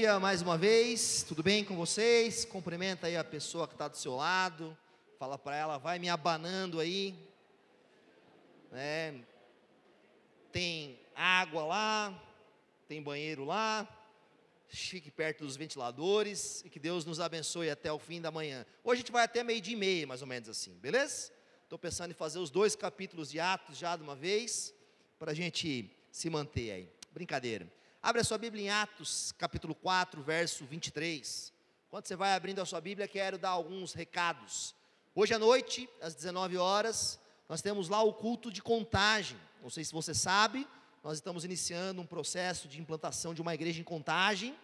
Dia mais uma vez, tudo bem com vocês? Cumprimenta aí a pessoa que está do seu lado, fala para ela, vai me abanando aí. É, tem água lá, tem banheiro lá, fique perto dos ventiladores e que Deus nos abençoe até o fim da manhã. Hoje a gente vai até meio-dia e meia, mais ou menos assim, beleza? Estou pensando em fazer os dois capítulos de Atos já de uma vez, para a gente se manter aí. Brincadeira. Abre a sua Bíblia em Atos, capítulo 4, verso 23. Quando você vai abrindo a sua Bíblia, quero dar alguns recados. Hoje à noite, às 19 horas, nós temos lá o culto de contagem. Não sei se você sabe, nós estamos iniciando um processo de implantação de uma igreja em contagem.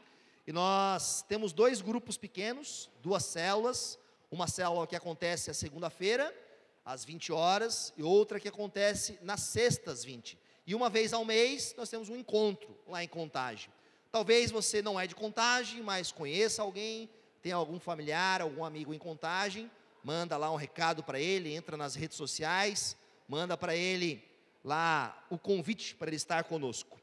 E nós temos dois grupos pequenos, duas células. Uma célula que acontece a segunda-feira, às 20 horas, e outra que acontece nas sextas, 20. E uma vez ao mês nós temos um encontro lá em Contagem. Talvez você não é de Contagem, mas conheça alguém, tem algum familiar, algum amigo em Contagem, manda lá um recado para ele, entra nas redes sociais, manda para ele lá o convite para ele estar conosco.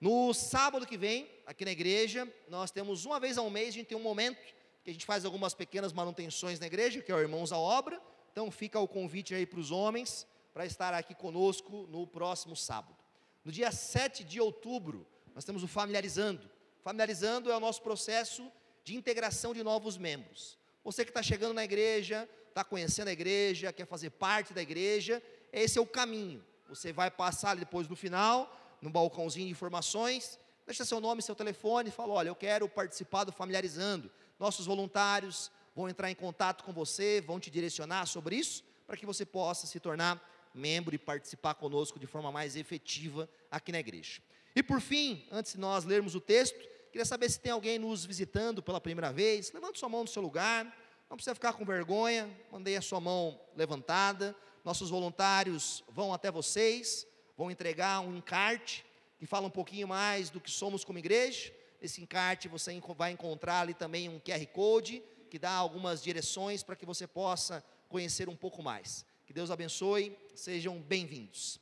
No sábado que vem, aqui na igreja, nós temos uma vez ao mês, a gente tem um momento que a gente faz algumas pequenas manutenções na igreja, que é o Irmãos à Obra. Então fica o convite aí para os homens para estar aqui conosco no próximo sábado. No dia 7 de outubro, nós temos o Familiarizando. Familiarizando é o nosso processo de integração de novos membros. Você que está chegando na igreja, está conhecendo a igreja, quer fazer parte da igreja, esse é o caminho. Você vai passar depois no final, no balcãozinho de informações, deixa seu nome, seu telefone e fala: olha, eu quero participar do Familiarizando. Nossos voluntários vão entrar em contato com você, vão te direcionar sobre isso, para que você possa se tornar membro e participar conosco de forma mais efetiva aqui na igreja. E por fim, antes de nós lermos o texto, queria saber se tem alguém nos visitando pela primeira vez. Levante sua mão no seu lugar, não precisa ficar com vergonha, mandei a sua mão levantada. Nossos voluntários vão até vocês, vão entregar um encarte que fala um pouquinho mais do que somos como igreja. Esse encarte você vai encontrar ali também um QR Code que dá algumas direções para que você possa conhecer um pouco mais. Que Deus abençoe, sejam bem-vindos.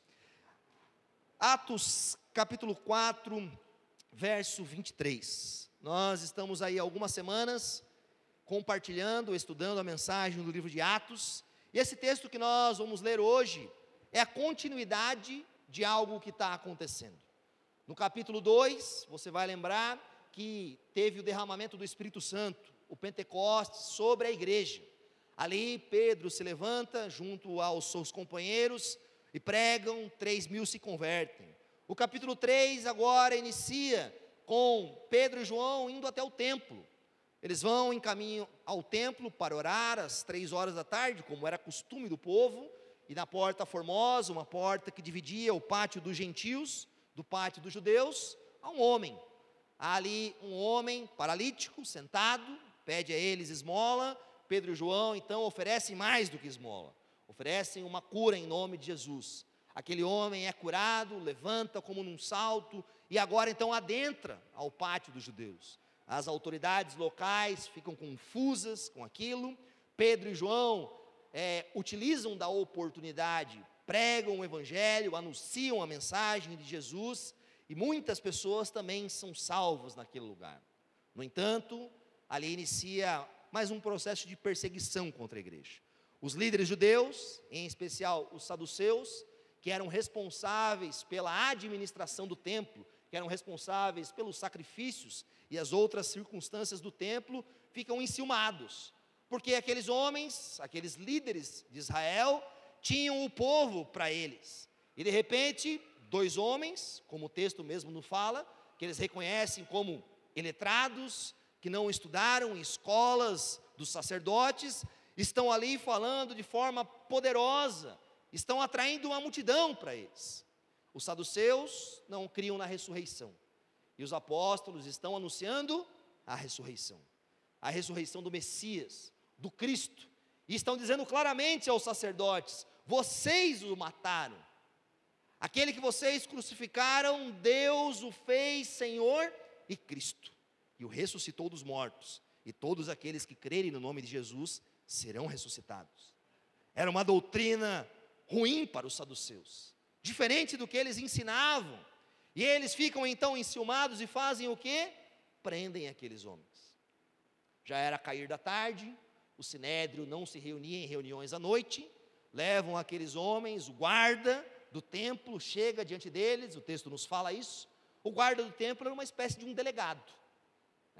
Atos capítulo 4, verso 23. Nós estamos aí algumas semanas compartilhando, estudando a mensagem do livro de Atos, e esse texto que nós vamos ler hoje é a continuidade de algo que está acontecendo. No capítulo 2, você vai lembrar que teve o derramamento do Espírito Santo, o Pentecostes, sobre a igreja. Ali Pedro se levanta junto aos seus companheiros e pregam, três mil se convertem. O capítulo 3 agora inicia com Pedro e João indo até o templo. Eles vão em caminho ao templo para orar às três horas da tarde, como era costume do povo, e na porta formosa, uma porta que dividia o pátio dos gentios do pátio dos judeus, há um homem. Há ali um homem paralítico, sentado, pede a eles esmola, Pedro e João então oferecem mais do que esmola, oferecem uma cura em nome de Jesus. Aquele homem é curado, levanta como num salto e agora então adentra ao pátio dos judeus. As autoridades locais ficam confusas com aquilo. Pedro e João é, utilizam da oportunidade, pregam o evangelho, anunciam a mensagem de Jesus e muitas pessoas também são salvas naquele lugar. No entanto, ali inicia mas um processo de perseguição contra a igreja. Os líderes judeus, em especial os saduceus, que eram responsáveis pela administração do templo, que eram responsáveis pelos sacrifícios e as outras circunstâncias do templo, ficam enciumados, porque aqueles homens, aqueles líderes de Israel, tinham o povo para eles. E de repente, dois homens, como o texto mesmo nos fala, que eles reconhecem como iletrados, que não estudaram em escolas dos sacerdotes, estão ali falando de forma poderosa, estão atraindo uma multidão para eles. Os saduceus não criam na ressurreição, e os apóstolos estão anunciando a ressurreição, a ressurreição do Messias, do Cristo, e estão dizendo claramente aos sacerdotes: vocês o mataram, aquele que vocês crucificaram, Deus o fez Senhor e Cristo e o ressuscitou dos mortos, e todos aqueles que crerem no nome de Jesus serão ressuscitados. Era uma doutrina ruim para os saduceus, diferente do que eles ensinavam. E eles ficam então enciumados e fazem o quê? prendem aqueles homens. Já era cair da tarde, o sinédrio não se reunia em reuniões à noite, levam aqueles homens, o guarda do templo chega diante deles, o texto nos fala isso. O guarda do templo era uma espécie de um delegado.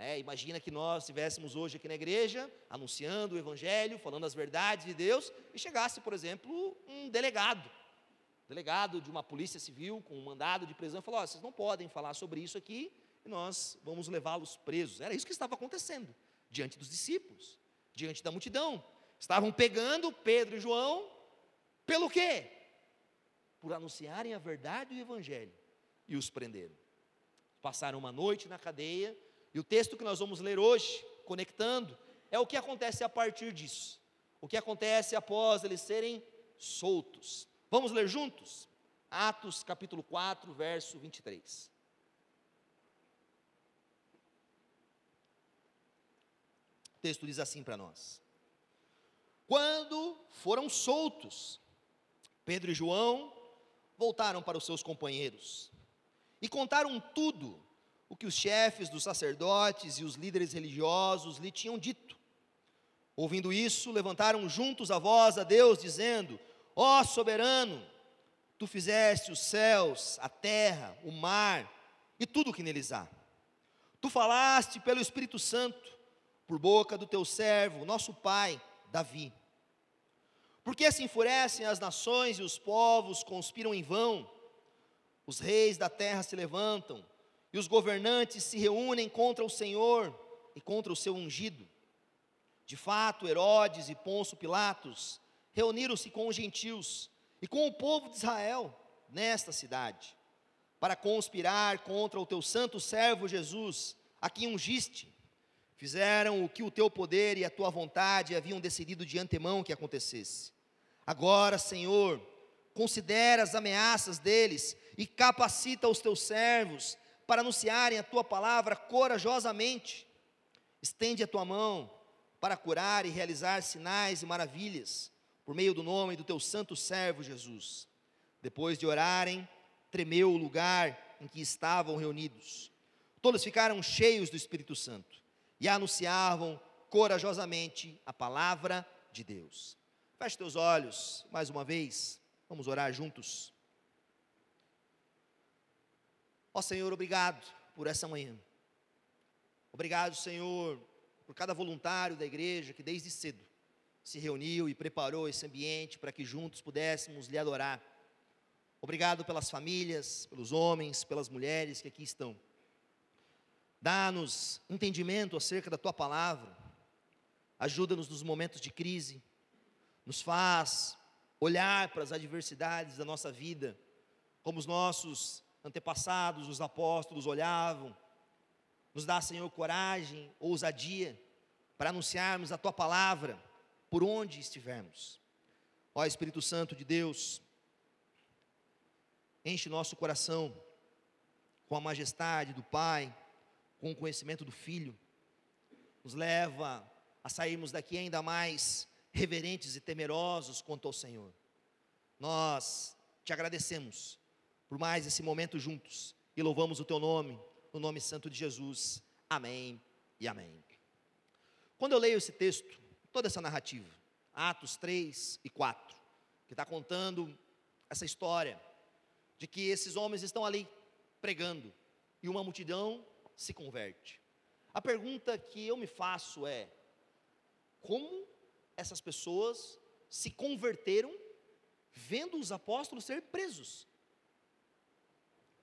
É, imagina que nós estivéssemos hoje aqui na igreja, anunciando o Evangelho, falando as verdades de Deus, e chegasse, por exemplo, um delegado, delegado de uma polícia civil com um mandado de prisão, e falou: oh, vocês não podem falar sobre isso aqui, e nós vamos levá-los presos. Era isso que estava acontecendo diante dos discípulos, diante da multidão. Estavam pegando Pedro e João, pelo quê? Por anunciarem a verdade e o Evangelho, e os prenderam. Passaram uma noite na cadeia, e o texto que nós vamos ler hoje, conectando, é o que acontece a partir disso. O que acontece após eles serem soltos. Vamos ler juntos? Atos capítulo 4, verso 23. O texto diz assim para nós: Quando foram soltos, Pedro e João voltaram para os seus companheiros e contaram tudo o que os chefes dos sacerdotes e os líderes religiosos lhe tinham dito. Ouvindo isso, levantaram juntos a voz a Deus, dizendo: Ó oh, soberano, tu fizeste os céus, a terra, o mar e tudo o que neles há. Tu falaste pelo Espírito Santo, por boca do teu servo, nosso pai, Davi. Por que se enfurecem as nações e os povos conspiram em vão? Os reis da terra se levantam e os governantes se reúnem contra o Senhor e contra o seu ungido. De fato, Herodes e Ponço Pilatos reuniram-se com os gentios e com o povo de Israel nesta cidade, para conspirar contra o teu santo servo Jesus, a quem ungiste. Fizeram o que o teu poder e a tua vontade haviam decidido de antemão que acontecesse. Agora, Senhor, considera as ameaças deles e capacita os teus servos para anunciarem a tua palavra corajosamente. Estende a tua mão para curar e realizar sinais e maravilhas, por meio do nome do teu santo servo Jesus. Depois de orarem, tremeu o lugar em que estavam reunidos. Todos ficaram cheios do Espírito Santo e anunciavam corajosamente a palavra de Deus. Feche teus olhos mais uma vez, vamos orar juntos. Ó Senhor, obrigado por essa manhã. Obrigado, Senhor, por cada voluntário da igreja que desde cedo se reuniu e preparou esse ambiente para que juntos pudéssemos lhe adorar. Obrigado pelas famílias, pelos homens, pelas mulheres que aqui estão. Dá-nos entendimento acerca da tua palavra. Ajuda-nos nos momentos de crise. Nos faz olhar para as adversidades da nossa vida, como os nossos antepassados, os apóstolos olhavam. Nos dá, Senhor, coragem, ousadia para anunciarmos a tua palavra por onde estivermos. Ó Espírito Santo de Deus, enche nosso coração com a majestade do Pai, com o conhecimento do Filho, nos leva a sairmos daqui ainda mais reverentes e temerosos quanto ao Senhor. Nós te agradecemos por mais esse momento juntos e louvamos o teu nome, no nome santo de Jesus. Amém e amém. Quando eu leio esse texto, toda essa narrativa, Atos 3 e 4, que está contando essa história de que esses homens estão ali pregando e uma multidão se converte. A pergunta que eu me faço é: como essas pessoas se converteram vendo os apóstolos ser presos?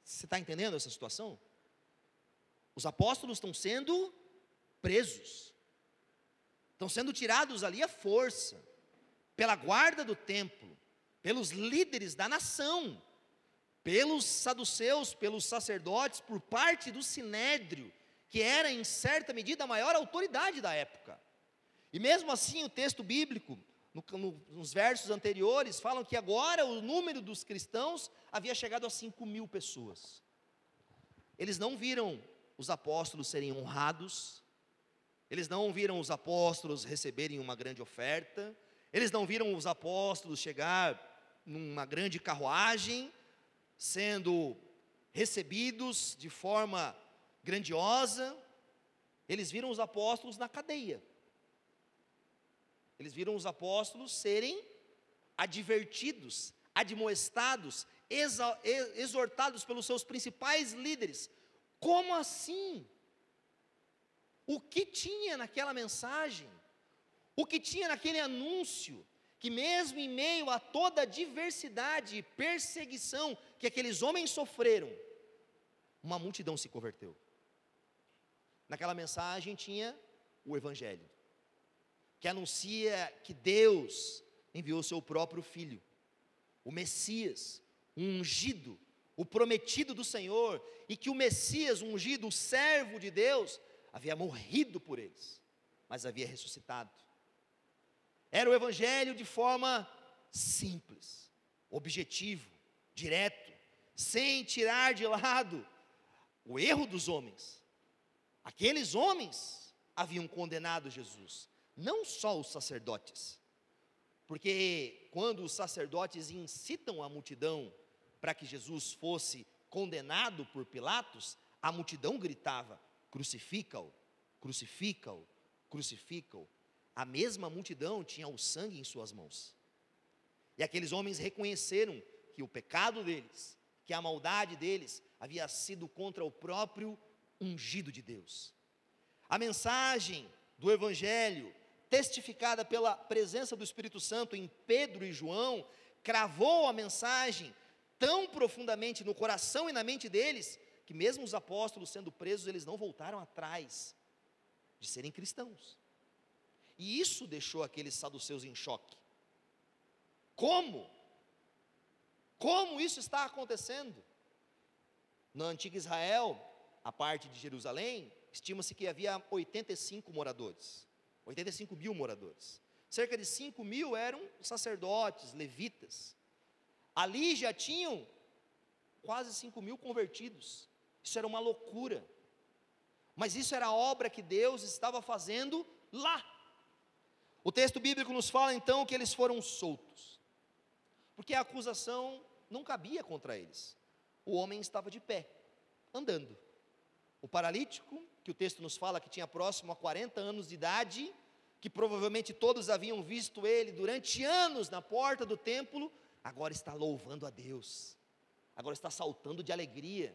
Você está entendendo essa situação? Os apóstolos estão sendo presos, estão sendo tirados ali à força, pela guarda do templo, pelos líderes da nação, pelos saduceus, pelos sacerdotes, por parte do sinédrio, que era em certa medida a maior autoridade da época. E mesmo assim, o texto bíblico no, no, nos versos anteriores, falam que agora o número dos cristãos havia chegado a 5 mil pessoas. Eles não viram os apóstolos serem honrados, eles não viram os apóstolos receberem uma grande oferta, eles não viram os apóstolos chegar numa grande carruagem, sendo recebidos de forma grandiosa, eles viram os apóstolos na cadeia. Eles viram os apóstolos serem advertidos, admoestados, exortados pelos seus principais líderes. Como assim? O que tinha naquela mensagem? O que tinha naquele anúncio? Que mesmo em meio a toda a diversidade e perseguição que aqueles homens sofreram, uma multidão se converteu. Naquela mensagem tinha o Evangelho, que anuncia que Deus enviou seu próprio Filho, o Messias, o ungido, o prometido do Senhor, e que o Messias, o ungido, o servo de Deus, havia morrido por eles, mas havia ressuscitado. Era o Evangelho de forma simples, objetivo, direto, sem tirar de lado o erro dos homens. Aqueles homens haviam condenado Jesus, não só os sacerdotes, porque quando os sacerdotes incitam a multidão para que Jesus fosse condenado por Pilatos, a multidão gritava: crucifica-o, crucifica-o, crucifica-o. A mesma multidão tinha o sangue em suas mãos. E aqueles homens reconheceram que o pecado deles, que a maldade deles havia sido contra o próprio ungido de Deus. A mensagem do Evangelho testificada pela presença do Espírito Santo em Pedro e João, cravou a mensagem tão profundamente no coração e na mente deles, que mesmo os apóstolos sendo presos, eles não voltaram atrás de serem cristãos. E isso deixou aqueles saduceus em choque. Como? Como isso está acontecendo? Na antiga Israel, a parte de Jerusalém, estima-se que havia 85 moradores. 85 mil moradores. Cerca de 5 mil eram sacerdotes, levitas. Ali já tinham quase 5 mil convertidos. Isso era uma loucura. Mas isso era a obra que Deus estava fazendo lá. O texto bíblico nos fala então que eles foram soltos, porque a acusação não cabia contra eles. O homem estava de pé, andando. O paralítico, que o texto nos fala que tinha próximo a 40 anos de idade, que provavelmente todos haviam visto ele durante anos na porta do templo, agora está louvando a Deus, agora está saltando de alegria.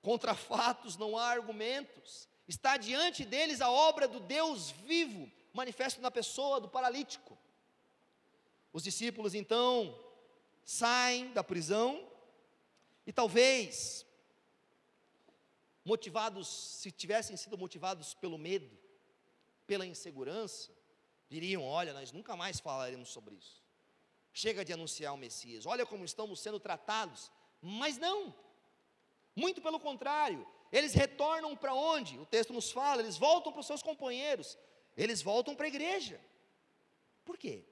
Contra fatos não há argumentos, está diante deles a obra do Deus vivo, manifesto na pessoa do paralítico. Os discípulos então saem da prisão e talvez motivados, se tivessem sido motivados pelo medo, pela insegurança, diriam: Olha, nós nunca mais falaremos sobre isso. Chega de anunciar o Messias, olha como estamos sendo tratados. Mas não, muito pelo contrário, eles retornam para onde? O texto nos fala, eles voltam para os seus companheiros, eles voltam para a igreja. Por quê?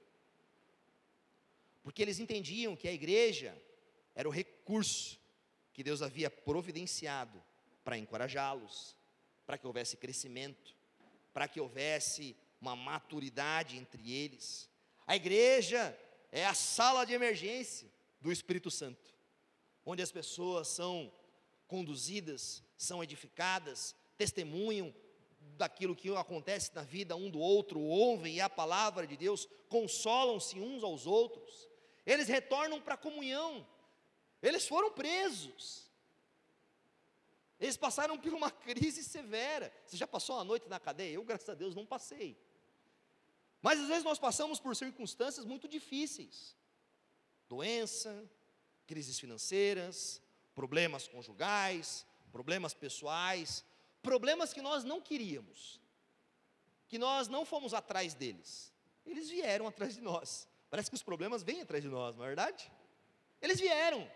Porque eles entendiam que a igreja era o recurso que Deus havia providenciado para encorajá-los, para que houvesse crescimento, para que houvesse uma maturidade entre eles. A igreja é a sala de emergência do Espírito Santo, onde as pessoas são conduzidas, são edificadas, testemunham daquilo que acontece na vida um do outro, ouvem a palavra de Deus, consolam-se uns aos outros, eles retornam para a comunhão, eles foram presos, eles passaram por uma crise severa. Você já passou uma noite na cadeia? Eu, graças a Deus, não passei. Mas às vezes nós passamos por circunstâncias muito difíceis: doença, crises financeiras, problemas conjugais, problemas pessoais, problemas que nós não queríamos, que nós não fomos atrás deles. Eles vieram atrás de nós. Parece que os problemas vêm atrás de nós, não é verdade? Eles vieram.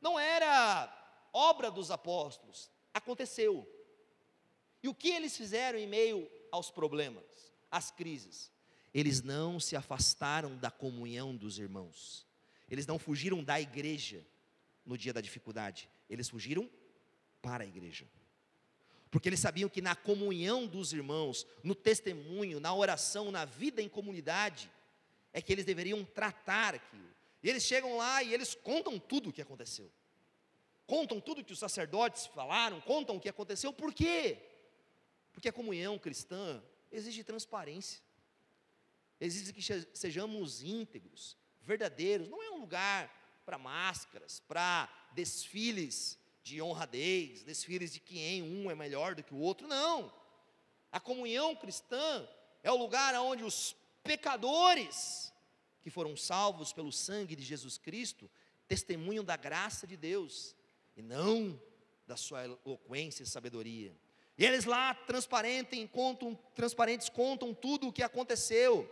Não era obra dos apóstolos, aconteceu. E o que eles fizeram em meio aos problemas, às crises? Eles não se afastaram da comunhão dos irmãos, eles não fugiram da igreja no dia da dificuldade, eles fugiram para a igreja. Porque eles sabiam que na comunhão dos irmãos, no testemunho, na oração, na vida em comunidade, é que eles deveriam tratar aquilo. E eles chegam lá e eles contam tudo o que aconteceu contam tudo que os sacerdotes falaram, contam o que aconteceu, por quê? Porque a comunhão cristã exige transparência, exige que sejamos íntegros, verdadeiros, não é um lugar para máscaras, para desfiles de honradez, desfiles de quem um é melhor do que o outro, não. A comunhão cristã é o lugar onde os pecadores que foram salvos pelo sangue de Jesus Cristo testemunham da graça de Deus e não da sua eloquência e sabedoria. E eles lá transparentem, contam, transparentes contam tudo o que aconteceu.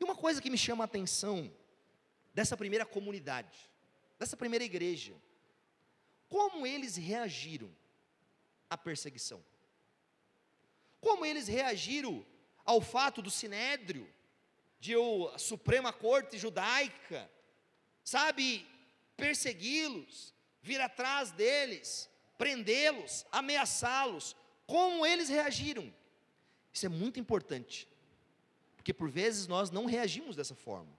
E uma coisa que me chama a atenção dessa primeira comunidade, dessa primeira igreja, como eles reagiram à perseguição? Como eles reagiram ao fato do sinédrio, de a Suprema Corte Judaica, sabe, persegui-los, vir atrás deles, prendê-los, ameaçá-los, como eles reagiram? Isso é muito importante, porque por vezes nós não reagimos dessa forma.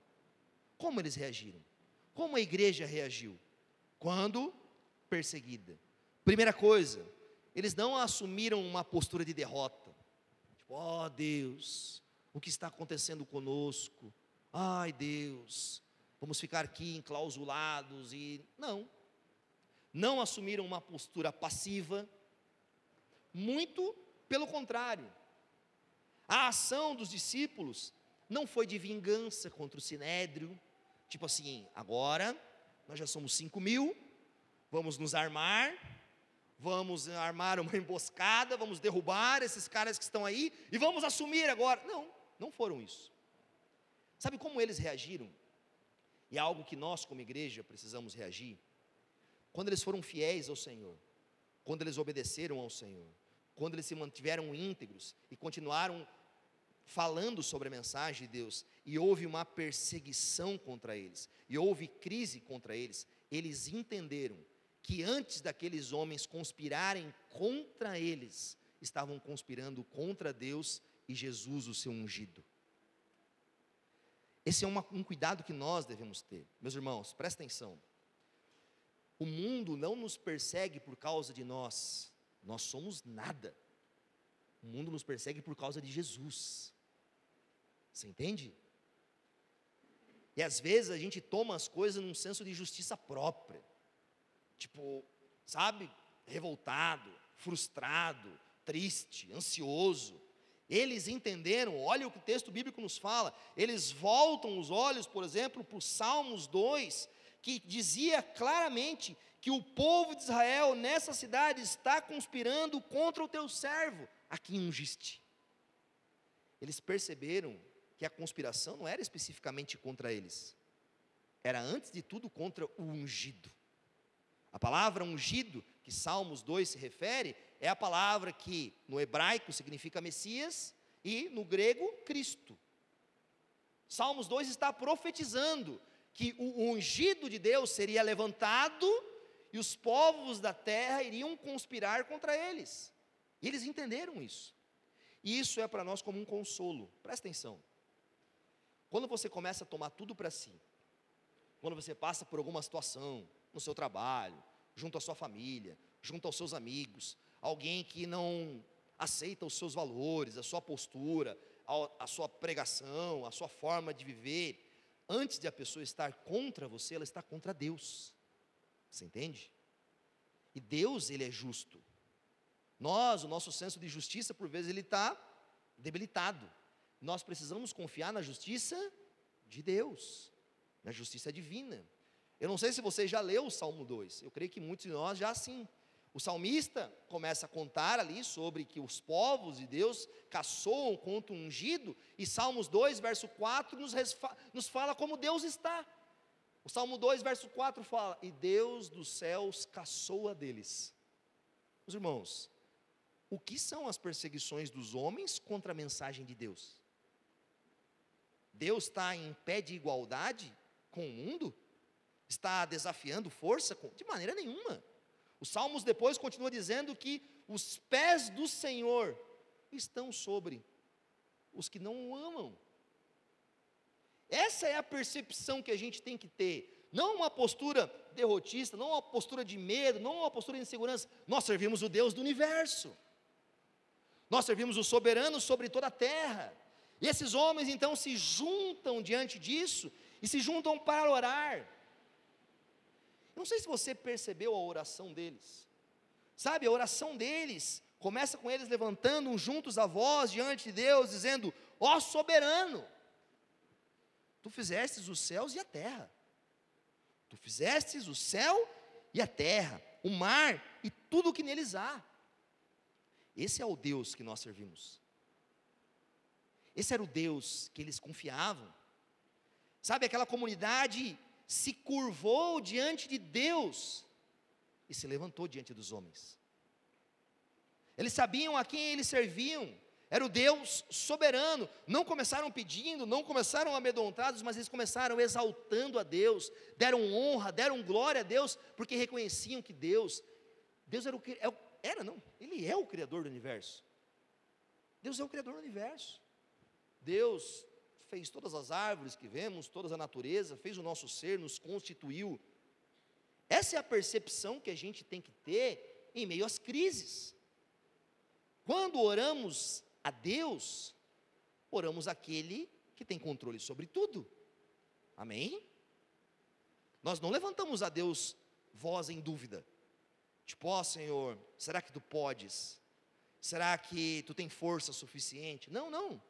Como eles reagiram? Como a igreja reagiu? Quando perseguida. Primeira coisa, eles não assumiram uma postura de derrota. Tipo, ó oh, Deus, o que está acontecendo conosco? Ai Deus, vamos ficar aqui enclausulados e. Não. Não assumiram uma postura passiva, muito pelo contrário. A ação dos discípulos não foi de vingança contra o sinédrio, tipo assim, agora nós já somos cinco mil, vamos nos armar, vamos armar uma emboscada, vamos derrubar esses caras que estão aí e vamos assumir agora. Não, não foram isso. Sabe como eles reagiram? E é algo que nós, como igreja, precisamos reagir. Quando eles foram fiéis ao Senhor, quando eles obedeceram ao Senhor, quando eles se mantiveram íntegros e continuaram falando sobre a mensagem de Deus, e houve uma perseguição contra eles, e houve crise contra eles, eles entenderam que antes daqueles homens conspirarem contra eles, estavam conspirando contra Deus e Jesus, o seu ungido. Esse é uma, um cuidado que nós devemos ter. Meus irmãos, presta atenção. O mundo não nos persegue por causa de nós, nós somos nada. O mundo nos persegue por causa de Jesus. Você entende? E às vezes a gente toma as coisas num senso de justiça própria. Tipo, sabe? Revoltado, frustrado, triste, ansioso. Eles entenderam, olha o que o texto bíblico nos fala, eles voltam os olhos, por exemplo, para os Salmos 2, que dizia claramente que o povo de Israel nessa cidade está conspirando contra o teu servo, aqui ungiste. Eles perceberam que a conspiração não era especificamente contra eles, era antes de tudo contra o ungido. A palavra ungido, que Salmos 2 se refere, é a palavra que no hebraico significa Messias e no grego Cristo. Salmos 2 está profetizando que o ungido de Deus seria levantado e os povos da terra iriam conspirar contra eles. E eles entenderam isso. E isso é para nós como um consolo. Presta atenção. Quando você começa a tomar tudo para si, quando você passa por alguma situação, no seu trabalho, junto à sua família, junto aos seus amigos, alguém que não aceita os seus valores, a sua postura, a, a sua pregação, a sua forma de viver, antes de a pessoa estar contra você, ela está contra Deus. Você entende? E Deus, ele é justo. Nós, o nosso senso de justiça, por vezes, ele está debilitado. Nós precisamos confiar na justiça de Deus, na justiça divina. Eu não sei se você já leu o Salmo 2, eu creio que muitos de nós já sim. O salmista começa a contar ali sobre que os povos de Deus caçoam contra o ungido, e Salmos 2, verso 4, nos, nos fala como Deus está. O Salmo 2, verso 4 fala: E Deus dos céus caçoa deles. Meus irmãos, o que são as perseguições dos homens contra a mensagem de Deus? Deus está em pé de igualdade com o mundo? está desafiando força? De maneira nenhuma. Os Salmos depois continua dizendo que os pés do Senhor estão sobre os que não o amam. Essa é a percepção que a gente tem que ter. Não uma postura derrotista, não uma postura de medo, não uma postura de insegurança. Nós servimos o Deus do universo. Nós servimos o soberano sobre toda a terra. E esses homens então se juntam diante disso e se juntam para orar. Não sei se você percebeu a oração deles. Sabe, a oração deles começa com eles levantando juntos a voz diante de Deus, dizendo: Ó soberano, tu fizestes os céus e a terra. Tu fizestes o céu e a terra, o mar e tudo o que neles há. Esse é o Deus que nós servimos. Esse era o Deus que eles confiavam. Sabe, aquela comunidade se curvou diante de Deus e se levantou diante dos homens. Eles sabiam a quem eles serviam, era o Deus soberano. Não começaram pedindo, não começaram amedrontados, mas eles começaram exaltando a Deus, deram honra, deram glória a Deus, porque reconheciam que Deus, Deus era o é era não, Ele é o Criador do universo. Deus é o Criador do universo. Deus fez todas as árvores que vemos, toda a natureza, fez o nosso ser, nos constituiu. Essa é a percepção que a gente tem que ter em meio às crises. Quando oramos a Deus, oramos aquele que tem controle sobre tudo. Amém? Nós não levantamos a Deus voz em dúvida. Tipo, ó oh, Senhor, será que tu podes? Será que tu tem força suficiente? Não, não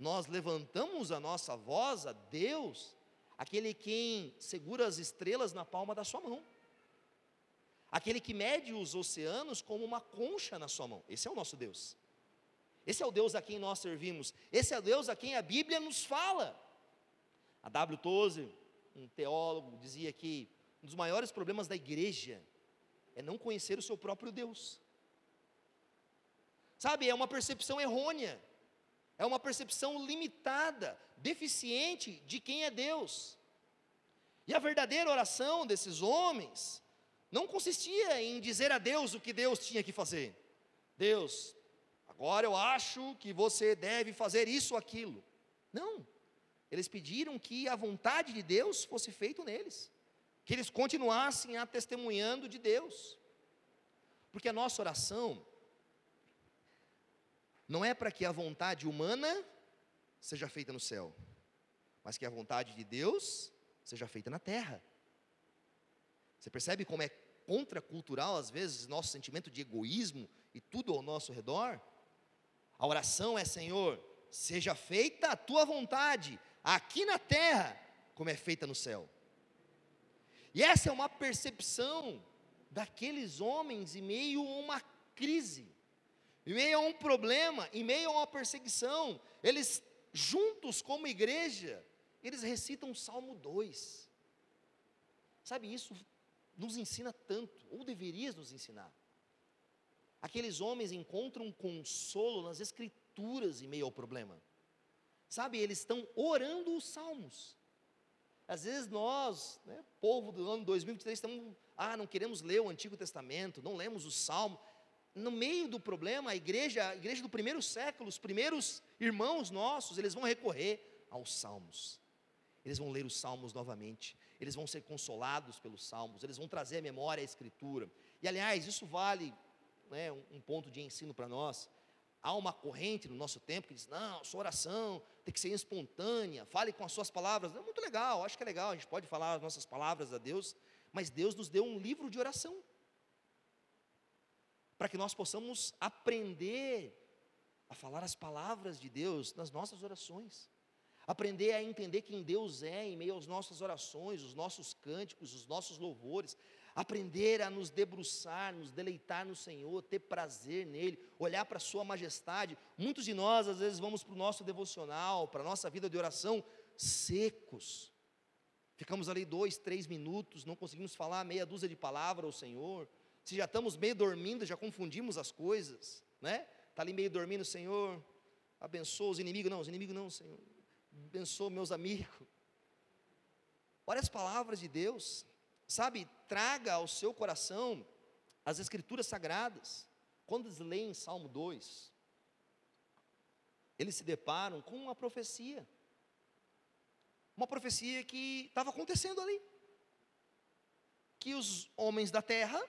nós levantamos a nossa voz a Deus, aquele quem segura as estrelas na palma da sua mão, aquele que mede os oceanos como uma concha na sua mão. Esse é o nosso Deus. Esse é o Deus a quem nós servimos. Esse é o Deus a quem a Bíblia nos fala. A W. Tozer, um teólogo, dizia que um dos maiores problemas da igreja é não conhecer o seu próprio Deus. Sabe, é uma percepção errônea é uma percepção limitada, deficiente de quem é Deus. E a verdadeira oração desses homens não consistia em dizer a Deus o que Deus tinha que fazer. Deus, agora eu acho que você deve fazer isso ou aquilo. Não. Eles pediram que a vontade de Deus fosse feita neles, que eles continuassem a testemunhando de Deus. Porque a nossa oração não é para que a vontade humana seja feita no céu, mas que a vontade de Deus seja feita na terra. Você percebe como é contracultural, às vezes, nosso sentimento de egoísmo e tudo ao nosso redor? A oração é: Senhor, seja feita a tua vontade, aqui na terra, como é feita no céu. E essa é uma percepção daqueles homens em meio a uma crise. Em meio a um problema, em meio a uma perseguição, eles juntos como igreja, eles recitam o Salmo 2. Sabe, isso nos ensina tanto, ou deveria nos ensinar. Aqueles homens encontram consolo nas escrituras em meio ao problema. Sabe, eles estão orando os salmos. Às vezes nós, né, povo do ano 2023, estamos, ah, não queremos ler o Antigo Testamento, não lemos o Salmo no meio do problema, a igreja, a igreja do primeiro século, os primeiros irmãos nossos, eles vão recorrer aos salmos. Eles vão ler os salmos novamente, eles vão ser consolados pelos salmos, eles vão trazer à memória a escritura. E aliás, isso vale né, um, ponto de ensino para nós. Há uma corrente no nosso tempo que diz: não, sua oração tem que ser espontânea, fale com as suas palavras. É muito legal, acho que é legal, a gente pode falar as nossas palavras a Deus, mas Deus nos deu um livro de oração para que nós possamos aprender a falar as palavras de Deus nas nossas orações. Aprender a entender quem Deus é em meio às nossas orações, os nossos cânticos, os nossos louvores. Aprender a nos debruçar, nos deleitar no Senhor, ter prazer nele, olhar para a Sua majestade. Muitos de nós, às vezes, vamos para o nosso devocional, para a nossa vida de oração, secos. Ficamos ali dois, três minutos, não conseguimos falar meia dúzia de palavras ao Senhor se já estamos meio dormindo, já confundimos as coisas, né? Está ali meio dormindo, Senhor, abençoa os inimigos, não, os inimigos não, Senhor, abençoa meus amigos. Olha as palavras de Deus, sabe, traga ao seu coração as escrituras sagradas. Quando eles leem Salmo 2, eles se deparam com uma profecia, uma profecia que estava acontecendo ali, que os homens da terra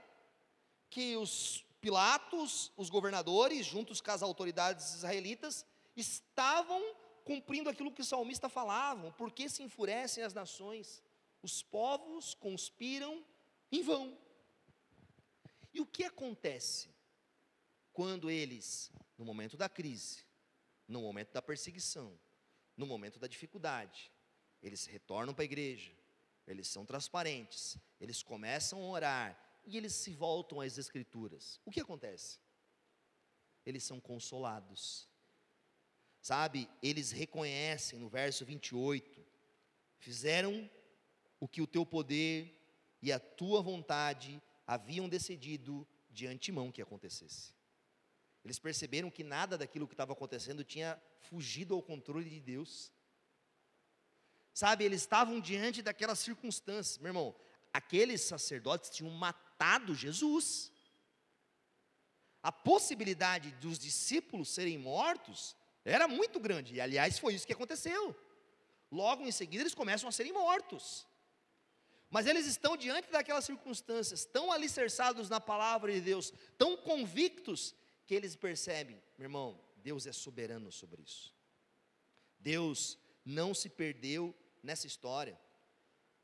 que os Pilatos, os governadores, juntos com as autoridades israelitas, estavam cumprindo aquilo que o salmista falava: por que se enfurecem as nações? Os povos conspiram em vão. E o que acontece quando eles, no momento da crise, no momento da perseguição, no momento da dificuldade, eles retornam para a igreja, eles são transparentes, eles começam a orar e eles se voltam às Escrituras. O que acontece? Eles são consolados. Sabe, eles reconhecem no verso 28, fizeram o que o teu poder e a tua vontade haviam decidido de antemão que acontecesse. Eles perceberam que nada daquilo que estava acontecendo tinha fugido ao controle de Deus. Sabe, eles estavam diante daquelas circunstâncias. Meu irmão, aqueles sacerdotes tinham matado Jesus. A possibilidade dos discípulos serem mortos era muito grande, e aliás foi isso que aconteceu. Logo em seguida eles começam a serem mortos. Mas eles estão diante daquelas circunstâncias, tão alicerçados na palavra de Deus, tão convictos, que eles percebem, meu irmão, Deus é soberano sobre isso. Deus não se perdeu nessa história.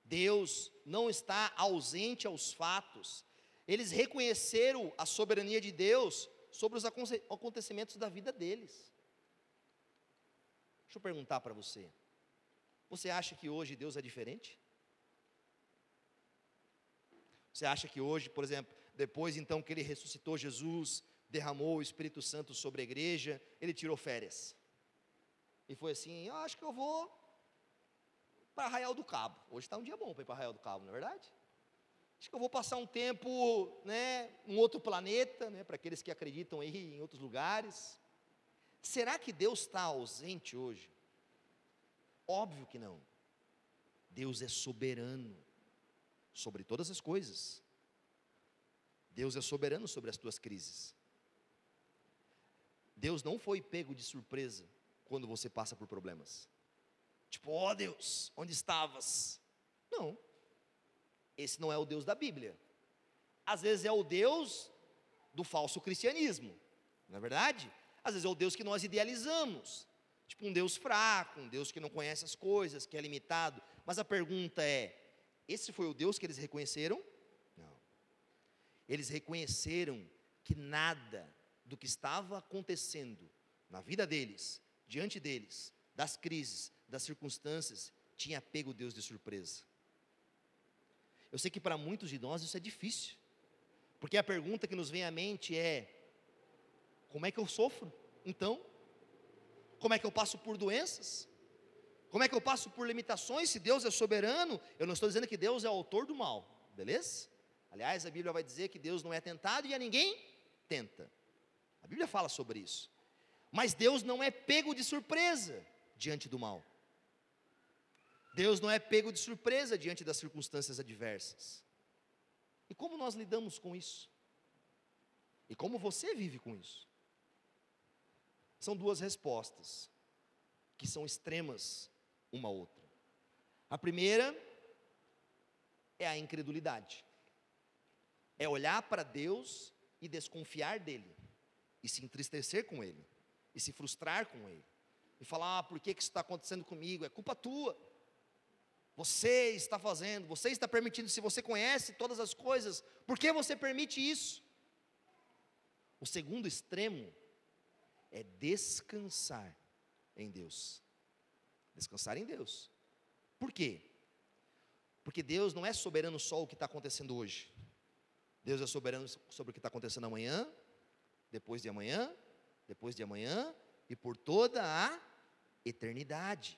Deus não está ausente aos fatos. Eles reconheceram a soberania de Deus sobre os acontecimentos da vida deles. Deixa eu perguntar para você: você acha que hoje Deus é diferente? Você acha que hoje, por exemplo, depois então que ele ressuscitou Jesus, derramou o Espírito Santo sobre a igreja, ele tirou férias? E foi assim: eu acho que eu vou para Arraial do Cabo. Hoje está um dia bom para ir para Arraial do Cabo, não é verdade? Acho que eu vou passar um tempo, né, um outro planeta, né, para aqueles que acreditam aí em outros lugares. Será que Deus está ausente hoje? Óbvio que não. Deus é soberano sobre todas as coisas. Deus é soberano sobre as tuas crises. Deus não foi pego de surpresa quando você passa por problemas. Tipo, ó oh Deus, onde estavas? Não. Esse não é o Deus da Bíblia. Às vezes é o Deus do falso cristianismo, não é verdade? Às vezes é o Deus que nós idealizamos, tipo um Deus fraco, um Deus que não conhece as coisas, que é limitado. Mas a pergunta é: esse foi o Deus que eles reconheceram? Não. Eles reconheceram que nada do que estava acontecendo na vida deles, diante deles, das crises, das circunstâncias, tinha pego Deus de surpresa. Eu sei que para muitos de nós isso é difícil, porque a pergunta que nos vem à mente é: como é que eu sofro? Então, como é que eu passo por doenças? Como é que eu passo por limitações se Deus é soberano? Eu não estou dizendo que Deus é o autor do mal, beleza? Aliás, a Bíblia vai dizer que Deus não é tentado e a ninguém tenta. A Bíblia fala sobre isso. Mas Deus não é pego de surpresa diante do mal. Deus não é pego de surpresa diante das circunstâncias adversas. E como nós lidamos com isso? E como você vive com isso? São duas respostas que são extremas uma outra. A primeira é a incredulidade. É olhar para Deus e desconfiar dele, e se entristecer com ele, e se frustrar com ele, e falar: ah, por que, que isso está acontecendo comigo? É culpa tua. Você está fazendo, você está permitindo, se você conhece todas as coisas, por que você permite isso? O segundo extremo é descansar em Deus. Descansar em Deus. Por quê? Porque Deus não é soberano só o que está acontecendo hoje. Deus é soberano sobre o que está acontecendo amanhã, depois de amanhã, depois de amanhã e por toda a eternidade.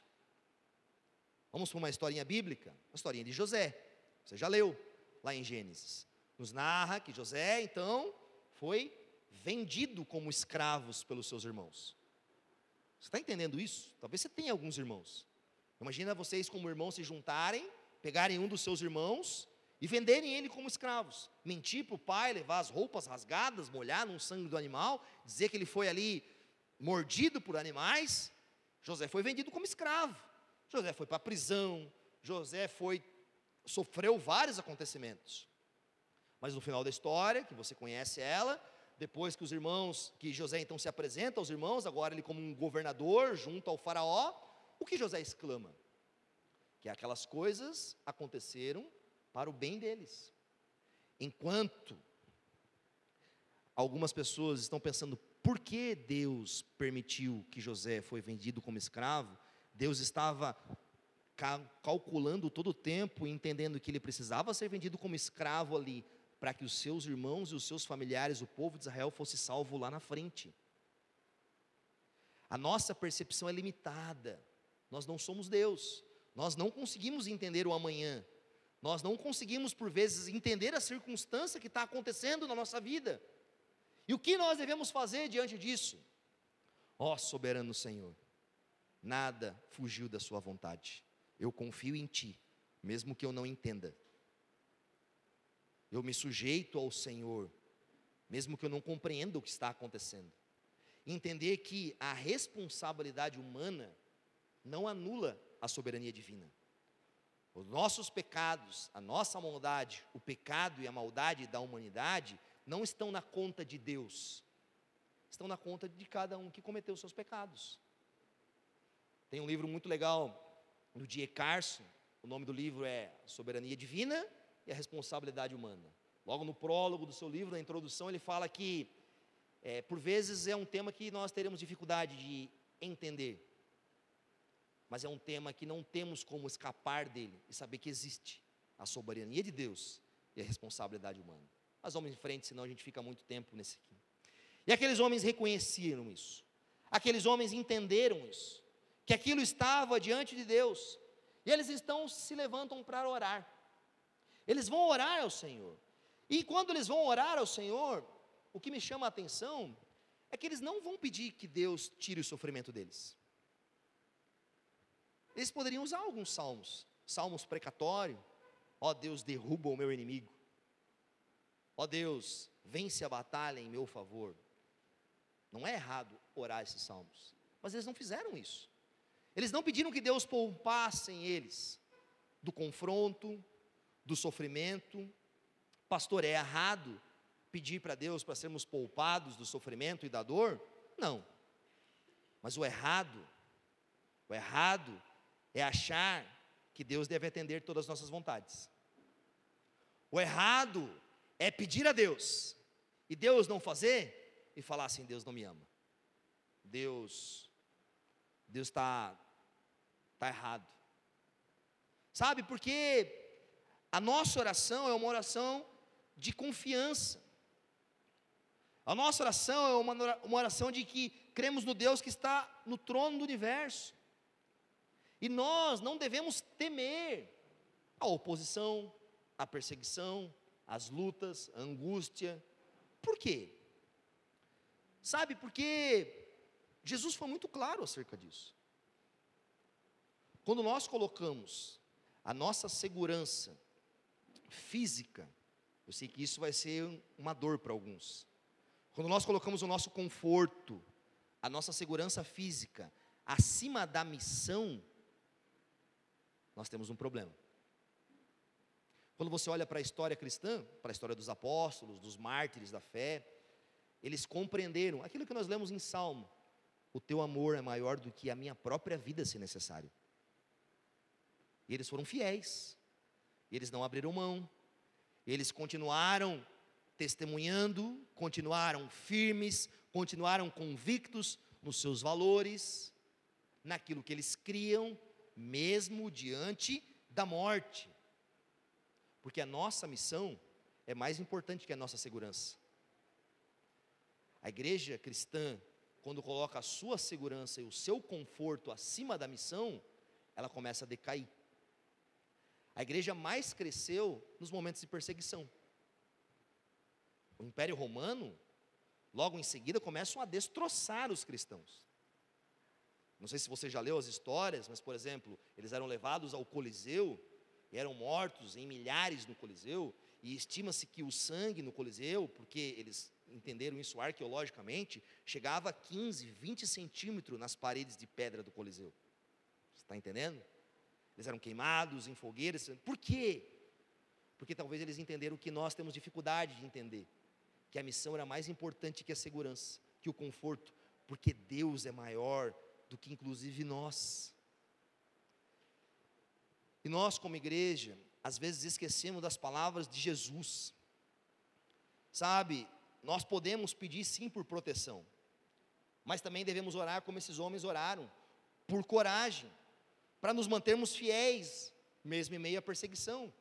Vamos para uma historinha bíblica, uma historinha de José. Você já leu lá em Gênesis. Nos narra que José, então, foi vendido como escravos pelos seus irmãos. Você está entendendo isso? Talvez você tenha alguns irmãos. Imagina vocês, como irmãos, se juntarem, pegarem um dos seus irmãos e venderem ele como escravos. Mentir para o pai, levar as roupas rasgadas, molhar no sangue do animal, dizer que ele foi ali mordido por animais. José foi vendido como escravo. José foi para a prisão. José foi sofreu vários acontecimentos. Mas no final da história, que você conhece ela, depois que os irmãos, que José então se apresenta aos irmãos, agora ele como um governador junto ao faraó, o que José exclama? Que aquelas coisas aconteceram para o bem deles. Enquanto algumas pessoas estão pensando por que Deus permitiu que José foi vendido como escravo, Deus estava calculando todo o tempo, entendendo que ele precisava ser vendido como escravo ali, para que os seus irmãos e os seus familiares, o povo de Israel, fosse salvo lá na frente. A nossa percepção é limitada, nós não somos Deus, nós não conseguimos entender o amanhã, nós não conseguimos, por vezes, entender a circunstância que está acontecendo na nossa vida. E o que nós devemos fazer diante disso? Ó oh, soberano Senhor, nada fugiu da Sua vontade. Eu confio em Ti, mesmo que eu não entenda. Eu me sujeito ao Senhor, mesmo que eu não compreenda o que está acontecendo. Entender que a responsabilidade humana não anula a soberania divina. Os nossos pecados, a nossa maldade, o pecado e a maldade da humanidade não estão na conta de Deus, estão na conta de cada um que cometeu os seus pecados. Tem um livro muito legal do Die Carson, o nome do livro é Soberania Divina e a Responsabilidade Humana. Logo no prólogo do seu livro, na introdução, ele fala que, é, por vezes, é um tema que nós teremos dificuldade de entender, mas é um tema que não temos como escapar dele e saber que existe a soberania de Deus e a responsabilidade humana. Mas vamos em frente, senão a gente fica muito tempo nesse aqui. E aqueles homens reconheceram isso, aqueles homens entenderam isso que aquilo estava diante de Deus, e eles estão se levantam para orar. Eles vão orar ao Senhor. E quando eles vão orar ao Senhor, o que me chama a atenção é que eles não vão pedir que Deus tire o sofrimento deles. Eles poderiam usar alguns salmos, salmos precatórios. Ó Deus, derruba o meu inimigo. Ó Deus, vence a batalha em meu favor. Não é errado orar esses salmos, mas eles não fizeram isso. Eles não pediram que Deus poupasse eles do confronto, do sofrimento. Pastor, é errado pedir para Deus para sermos poupados do sofrimento e da dor? Não. Mas o errado, o errado é achar que Deus deve atender todas as nossas vontades. O errado é pedir a Deus e Deus não fazer e falar assim: Deus não me ama. Deus, Deus está está errado. Sabe, porque a nossa oração é uma oração de confiança. A nossa oração é uma, oração de que cremos no Deus que está no trono do universo. E nós não devemos temer a oposição, a perseguição, as lutas, a angústia. Por quê? Sabe, porque Jesus foi muito claro acerca disso. Quando nós colocamos a nossa segurança física, eu sei que isso vai ser uma dor para alguns. Quando nós colocamos o nosso conforto, a nossa segurança física acima da missão, nós temos um problema. Quando você olha para a história cristã, para a história dos apóstolos, dos mártires da fé, eles compreenderam aquilo que nós lemos em Salmo: o teu amor é maior do que a minha própria vida, se necessário. E eles foram fiéis. Eles não abriram mão. Eles continuaram testemunhando, continuaram firmes, continuaram convictos nos seus valores, naquilo que eles criam, mesmo diante da morte. Porque a nossa missão é mais importante que a nossa segurança. A igreja cristã, quando coloca a sua segurança e o seu conforto acima da missão, ela começa a decair. A igreja mais cresceu nos momentos de perseguição. O Império Romano, logo em seguida, começam a destroçar os cristãos. Não sei se você já leu as histórias, mas, por exemplo, eles eram levados ao Coliseu e eram mortos em milhares no Coliseu, e estima-se que o sangue no Coliseu, porque eles entenderam isso arqueologicamente, chegava a 15, 20 centímetros nas paredes de pedra do Coliseu. Você está entendendo? Eles eram queimados em fogueiras. Por quê? Porque talvez eles entenderam que nós temos dificuldade de entender. que a missão era mais importante que a segurança, que o conforto, porque Deus é maior do que inclusive nós. E nós, como igreja, às vezes esquecemos das palavras de Jesus. Sabe, nós podemos pedir sim por proteção, mas também devemos orar como esses homens oraram, por coragem, para nos mantermos fiéis, mesmo em meio à perseguição.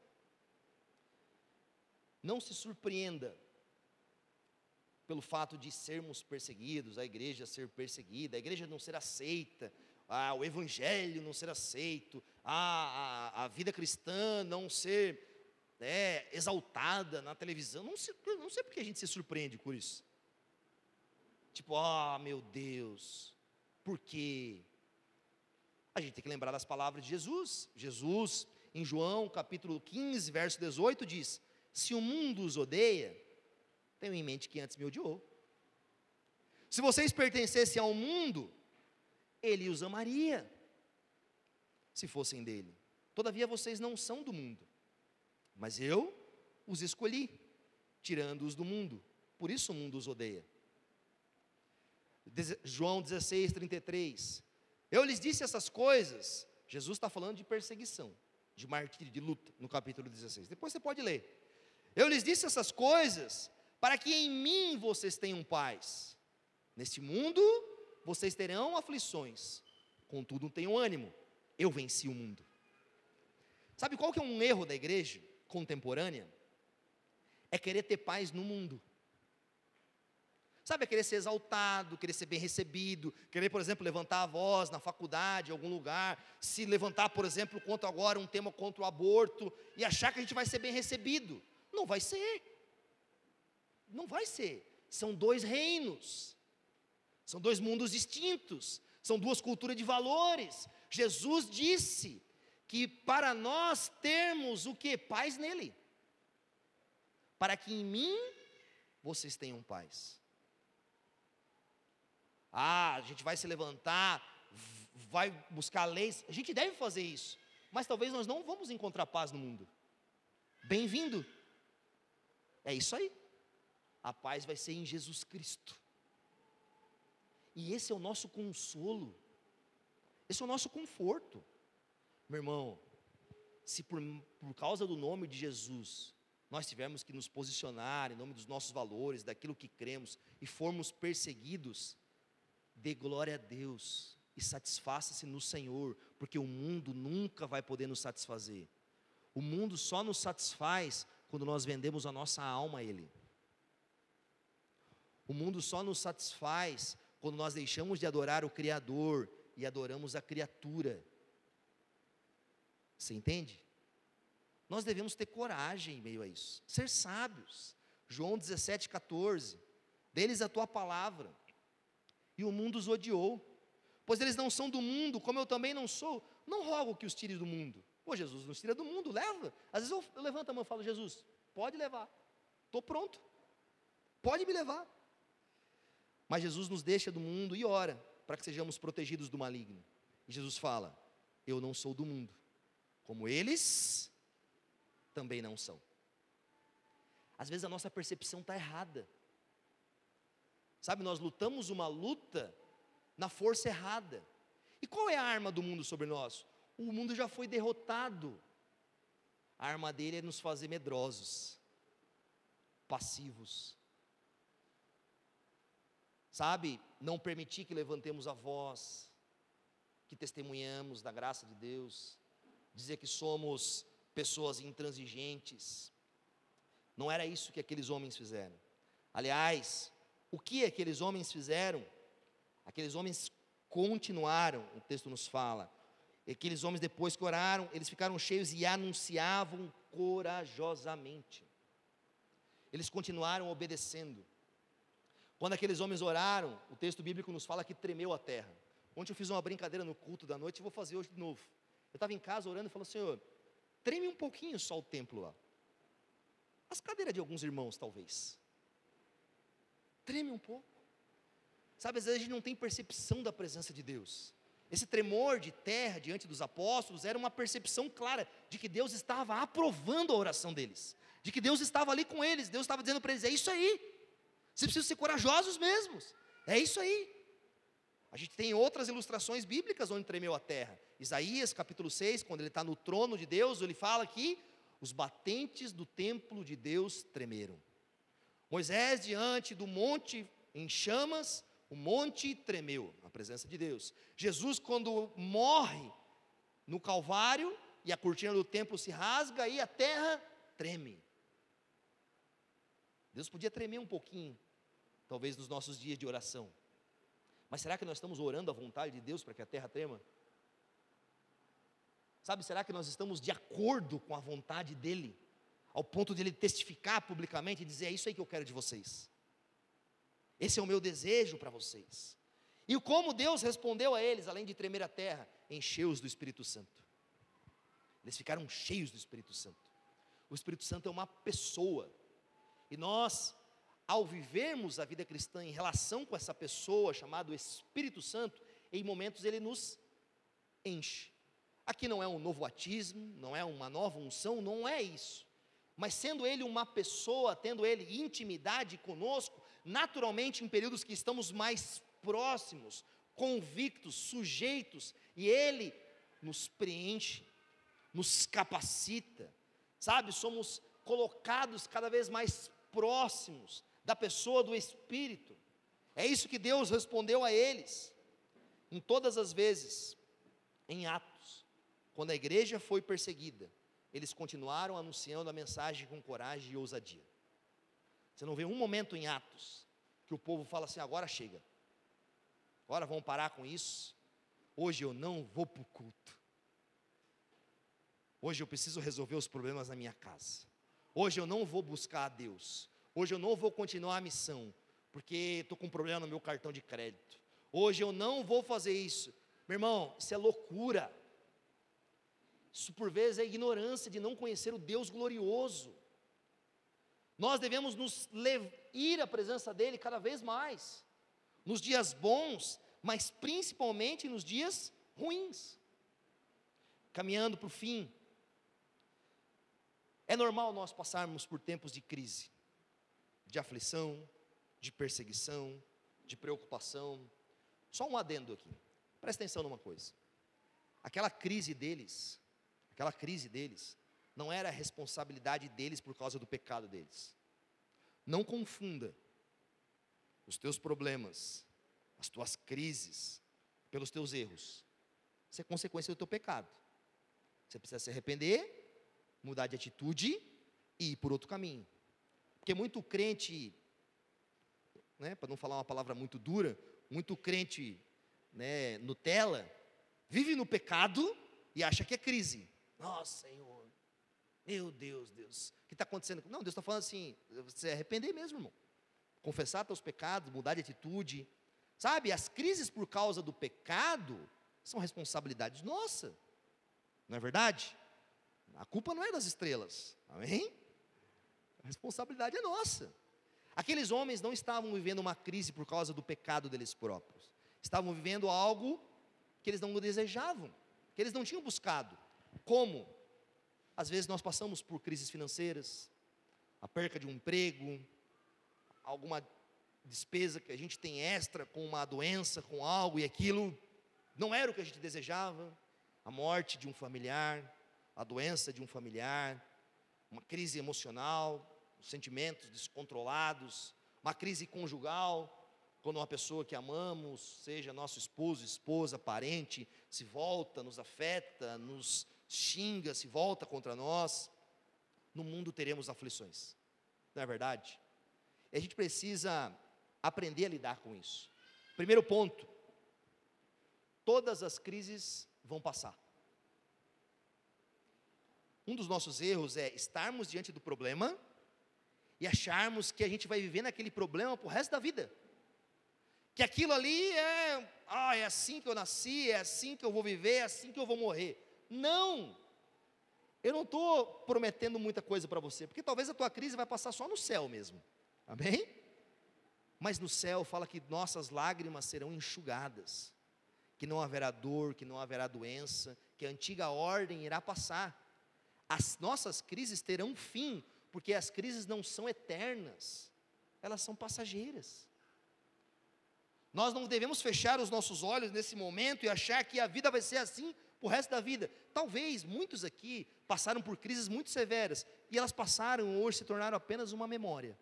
Não se surpreenda pelo fato de sermos perseguidos, a igreja ser perseguida, a igreja não ser aceita, ah, o evangelho não ser aceito, ah, a, a vida cristã não ser né, exaltada na televisão. Não, se, não sei porque a gente se surpreende por isso. Tipo, ah, meu Deus, por quê? A gente tem que lembrar das palavras de Jesus. Jesus, em João capítulo 15, verso 18, diz: Se o mundo os odeia, tenham em mente que antes me odiou. Se vocês pertencessem ao mundo, ele os amaria, se fossem dele. Todavia vocês não são do mundo, mas eu os escolhi, tirando-os do mundo. Por isso o mundo os odeia. João 16, 33. Eu lhes disse essas coisas. Jesus está falando de perseguição, de martírio, de luta, no capítulo 16. Depois você pode ler. Eu lhes disse essas coisas para que em mim vocês tenham paz. Neste mundo vocês terão aflições, contudo tenham ânimo. Eu venci o mundo. Sabe qual que é um erro da igreja contemporânea? É querer ter paz no mundo. Sabe, é querer ser exaltado, querer ser bem recebido, querer, por exemplo, levantar a voz na faculdade, em algum lugar, se levantar, por exemplo, contra agora um tema contra o aborto e achar que a gente vai ser bem recebido. Não vai ser. Não vai ser. São dois reinos. São dois mundos distintos. São duas culturas de valores. Jesus disse que para nós termos o que? Paz nele. Para que em mim vocês tenham paz. Ah, a gente vai se levantar, vai buscar leis. A gente deve fazer isso. Mas talvez nós não vamos encontrar paz no mundo. Bem-vindo. É isso aí. A paz vai ser em Jesus Cristo. E esse é o nosso consolo. Esse é o nosso conforto. Meu irmão, se por, por causa do nome de Jesus nós tivermos que nos posicionar em nome dos nossos valores, daquilo que cremos, e formos perseguidos, dê glória a Deus e satisfaça-se no Senhor, porque o mundo nunca vai poder nos satisfazer. O mundo só nos satisfaz quando nós vendemos a nossa alma a Ele. O mundo só nos satisfaz quando nós deixamos de adorar o Criador e adoramos a criatura. Você entende? Nós devemos ter coragem em meio a isso, ser sábios. João 17, 14. Deles a tua palavra, e o mundo os odiou, pois eles não são do mundo, como eu também não sou. Não rogo que os tire do mundo. Pô, Jesus nos tira do mundo, leva. Às vezes eu, eu levanto a mão e falo, Jesus, pode levar, estou pronto, pode me levar. Mas Jesus nos deixa do mundo e ora para que sejamos protegidos do maligno. E Jesus fala: Eu não sou do mundo, como eles também não são. Às vezes a nossa percepção está errada. Sabe, nós lutamos uma luta na força errada. E qual é a arma do mundo sobre nós? O mundo já foi derrotado. A arma dele é nos fazer medrosos, passivos, Sabe, não permitir que levantemos a voz, que testemunhamos da graça de Deus, dizer que somos pessoas intransigentes. Não era isso que aqueles homens fizeram. Aliás, o que aqueles homens fizeram? Aqueles homens continuaram, o texto nos fala. Aqueles homens, depois que oraram, eles ficaram cheios e anunciavam corajosamente. Eles continuaram obedecendo. Quando aqueles homens oraram, o texto bíblico nos fala que tremeu a terra. Ontem eu fiz uma brincadeira no culto da noite e vou fazer hoje de novo. Eu estava em casa orando e falei, Senhor, treme um pouquinho só o templo lá. As cadeiras de alguns irmãos, talvez. Treme um pouco. Sabe, às vezes a gente não tem percepção da presença de Deus. Esse tremor de terra diante dos apóstolos era uma percepção clara de que Deus estava aprovando a oração deles, de que Deus estava ali com eles, Deus estava dizendo para eles: é isso aí, Vocês precisam ser corajosos mesmos. É isso aí. A gente tem outras ilustrações bíblicas onde tremeu a terra. Isaías capítulo 6, quando ele está no trono de Deus, ele fala que os batentes do templo de Deus tremeram. Moisés, diante do monte em chamas, o monte tremeu na presença de Deus. Jesus, quando morre no Calvário e a cortina do templo se rasga, aí a terra treme. Deus podia tremer um pouquinho, talvez nos nossos dias de oração. Mas será que nós estamos orando a vontade de Deus para que a terra trema? Sabe, será que nós estamos de acordo com a vontade dEle? Ao ponto de Ele testificar publicamente e dizer: É isso aí que eu quero de vocês. Esse é o meu desejo para vocês. E como Deus respondeu a eles, além de tremer a terra, encheu-os do Espírito Santo. Eles ficaram cheios do Espírito Santo. O Espírito Santo é uma pessoa. E nós ao vivermos a vida cristã em relação com essa pessoa chamada Espírito Santo, em momentos ele nos enche. Aqui não é um novo atismo, não é uma nova unção, não é isso. Mas sendo ele uma pessoa, tendo ele intimidade conosco, naturalmente em períodos que estamos mais próximos, convictos, sujeitos, e ele nos preenche, nos capacita, sabe? Somos colocados cada vez mais próximos da pessoa do Espírito. É isso que Deus respondeu a eles. Em todas as vezes, em Atos, quando a igreja foi perseguida, eles continuaram anunciando a mensagem com coragem e ousadia. Você não vê um momento em Atos que o povo fala assim: agora chega, agora vamos parar com isso. Hoje eu não vou para o culto. Hoje eu preciso resolver os problemas na minha casa. Hoje eu não vou buscar a Deus. Hoje eu não vou continuar a missão, porque estou com um problema no meu cartão de crédito. Hoje eu não vou fazer isso. Meu irmão, isso é loucura. Isso por vezes é ignorância de não conhecer o Deus glorioso. Nós devemos nos ir à presença dEle cada vez mais, nos dias bons, mas principalmente nos dias ruins. Caminhando para o fim, é normal nós passarmos por tempos de crise de aflição, de perseguição, de preocupação. Só um adendo aqui. Presta atenção numa coisa. Aquela crise deles, aquela crise deles, não era a responsabilidade deles por causa do pecado deles. Não confunda os teus problemas, as tuas crises, pelos teus erros. Isso é consequência do teu pecado. Você precisa se arrepender, mudar de atitude e ir por outro caminho. Porque muito crente, né, para não falar uma palavra muito dura, muito crente né, Nutella, vive no pecado e acha que é crise. Nossa, Senhor, meu Deus, Deus, o que está acontecendo? Não, Deus está falando assim, você arrepender mesmo, irmão. Confessar teus pecados, mudar de atitude. Sabe, as crises por causa do pecado são responsabilidades nossa. Não é verdade? A culpa não é das estrelas. Amém? A responsabilidade é nossa. Aqueles homens não estavam vivendo uma crise por causa do pecado deles próprios. Estavam vivendo algo que eles não desejavam, que eles não tinham buscado. Como? Às vezes nós passamos por crises financeiras, a perca de um emprego, alguma despesa que a gente tem extra com uma doença, com algo, e aquilo não era o que a gente desejava, a morte de um familiar, a doença de um familiar, uma crise emocional, sentimentos descontrolados, uma crise conjugal, quando uma pessoa que amamos, seja nosso esposo, esposa, parente, se volta, nos afeta, nos xinga, se volta contra nós, no mundo teremos aflições, não é verdade? E a gente precisa aprender a lidar com isso. Primeiro ponto: todas as crises vão passar. Um dos nossos erros é estarmos diante do problema e acharmos que a gente vai viver naquele problema para o resto da vida. Que aquilo ali é, ah, é assim que eu nasci, é assim que eu vou viver, é assim que eu vou morrer. Não! Eu não estou prometendo muita coisa para você, porque talvez a tua crise vai passar só no céu mesmo. Amém? Mas no céu fala que nossas lágrimas serão enxugadas, que não haverá dor, que não haverá doença, que a antiga ordem irá passar as nossas crises terão fim, porque as crises não são eternas. elas são passageiras. Nós não devemos fechar os nossos olhos nesse momento e achar que a vida vai ser assim o resto da vida. Talvez muitos aqui passaram por crises muito severas e elas passaram hoje se tornaram apenas uma memória.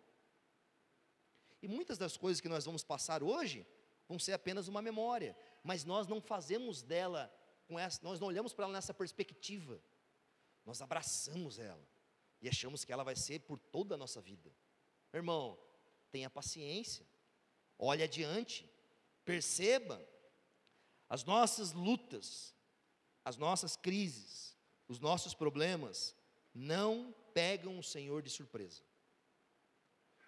E muitas das coisas que nós vamos passar hoje vão ser apenas uma memória, mas nós não fazemos dela com essa, nós não olhamos para ela nessa perspectiva. Nós abraçamos ela e achamos que ela vai ser por toda a nossa vida. Irmão, tenha paciência. Olhe adiante. Perceba as nossas lutas, as nossas crises, os nossos problemas não pegam o Senhor de surpresa.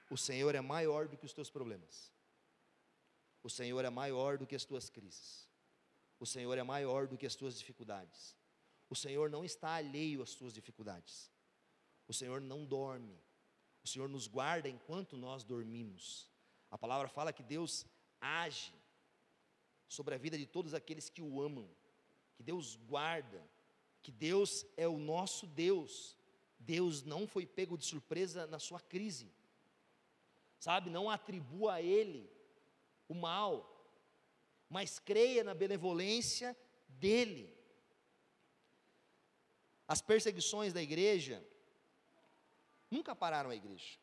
O Senhor é maior do que os teus problemas. O Senhor é maior do que as tuas crises. O Senhor é maior do que as tuas dificuldades. O Senhor não está alheio às tuas dificuldades. O Senhor não dorme. O Senhor nos guarda enquanto nós dormimos. A palavra fala que Deus age sobre a vida de todos aqueles que o amam, que Deus guarda, que Deus é o nosso Deus. Deus não foi pego de surpresa na sua crise, sabe? Não atribua a Ele o mal, mas creia na benevolência dEle. As perseguições da igreja nunca pararam a igreja.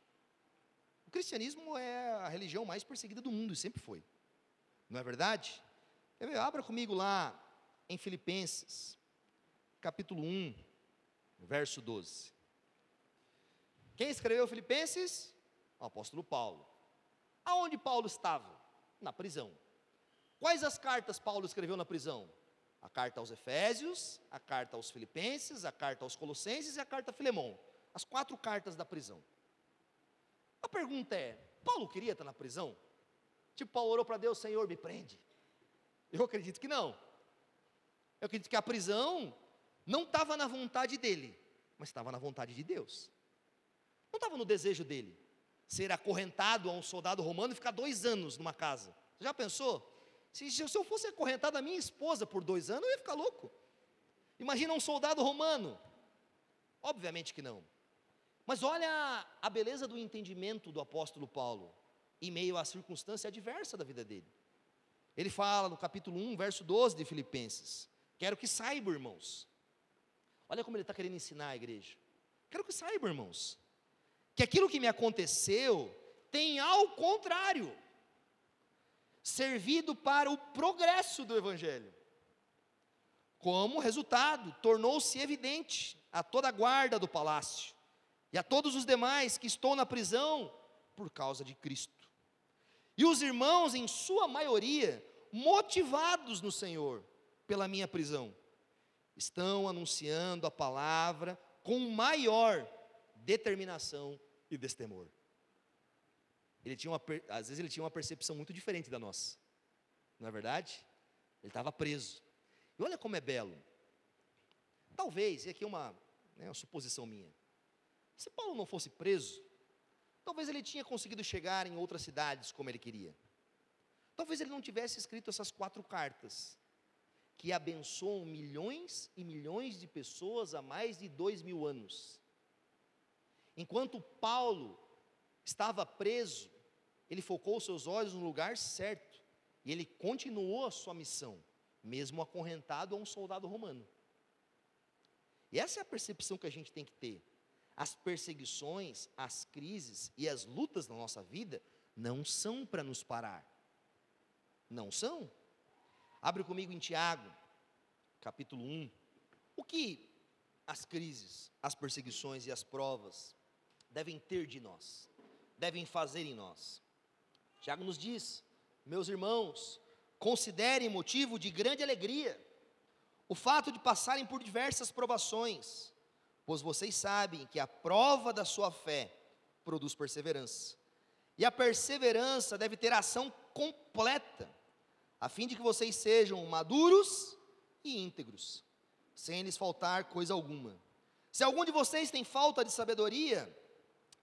O cristianismo é a religião mais perseguida do mundo e sempre foi, não é verdade? Abra comigo lá em Filipenses, capítulo 1, verso 12. Quem escreveu Filipenses? O apóstolo Paulo. Aonde Paulo estava? Na prisão. Quais as cartas Paulo escreveu na prisão? A carta aos Efésios, a carta aos Filipenses, a carta aos Colossenses e a carta a Filemão. As quatro cartas da prisão. A pergunta é: Paulo queria estar na prisão? Tipo, Paulo orou para Deus: Senhor, me prende. Eu acredito que não. Eu acredito que a prisão não estava na vontade dele, mas estava na vontade de Deus. Não estava no desejo dele ser acorrentado a um soldado romano e ficar dois anos numa casa. Você já pensou? Se, se eu fosse acorrentado a minha esposa por dois anos, eu ia ficar louco. Imagina um soldado romano. Obviamente que não. Mas olha a beleza do entendimento do apóstolo Paulo, em meio à circunstância adversa da vida dele. Ele fala no capítulo 1, verso 12 de Filipenses: Quero que saibam, irmãos. Olha como ele está querendo ensinar a igreja. Quero que saibam, irmãos, que aquilo que me aconteceu tem ao contrário servido para o progresso do Evangelho. Como resultado, tornou-se evidente a toda a guarda do palácio e a todos os demais que estou na prisão por causa de Cristo. E os irmãos, em sua maioria, motivados no Senhor pela minha prisão, estão anunciando a palavra com maior determinação e destemor. Ele tinha uma, às vezes ele tinha uma percepção muito diferente da nossa, não é verdade? Ele estava preso. E olha como é belo. Talvez, e aqui é uma, né, uma suposição minha, se Paulo não fosse preso, talvez ele tinha conseguido chegar em outras cidades como ele queria. Talvez ele não tivesse escrito essas quatro cartas, que abençoam milhões e milhões de pessoas há mais de dois mil anos. Enquanto Paulo estava preso, ele focou seus olhos no lugar certo, e ele continuou a sua missão, mesmo acorrentado a um soldado romano. E essa é a percepção que a gente tem que ter. As perseguições, as crises e as lutas na nossa vida não são para nos parar. Não são. Abre comigo em Tiago, capítulo 1. O que as crises, as perseguições e as provas devem ter de nós, devem fazer em nós? Tiago nos diz: Meus irmãos, considerem motivo de grande alegria o fato de passarem por diversas provações, pois vocês sabem que a prova da sua fé produz perseverança. E a perseverança deve ter ação completa, a fim de que vocês sejam maduros e íntegros, sem lhes faltar coisa alguma. Se algum de vocês tem falta de sabedoria,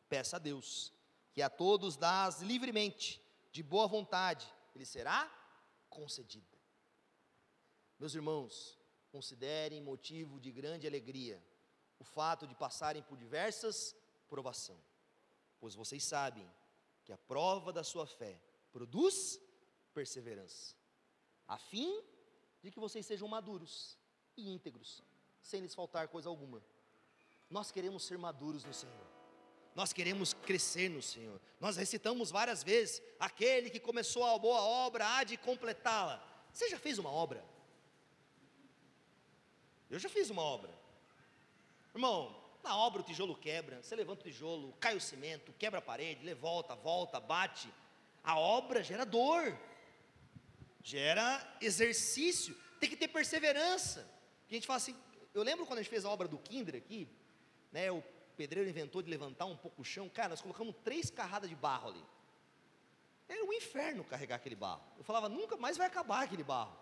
peça a Deus, que a todos dá livremente, de boa vontade, ele será concedida. Meus irmãos, considerem motivo de grande alegria o fato de passarem por diversas provação, pois vocês sabem que a prova da sua fé produz perseverança, a fim de que vocês sejam maduros e íntegros, sem lhes faltar coisa alguma. Nós queremos ser maduros no Senhor. Nós queremos crescer no Senhor. Nós recitamos várias vezes: aquele que começou a boa obra há de completá-la. Você já fez uma obra? Eu já fiz uma obra. Irmão, na obra o tijolo quebra, você levanta o tijolo, cai o cimento, quebra a parede, lê, volta, volta, bate. A obra gera dor, gera exercício, tem que ter perseverança. A gente fala assim, eu lembro quando a gente fez a obra do Kinder aqui, né, o pedreiro inventou de levantar um pouco o chão, cara, nós colocamos três carradas de barro ali. Era um inferno carregar aquele barro. Eu falava, nunca mais vai acabar aquele barro.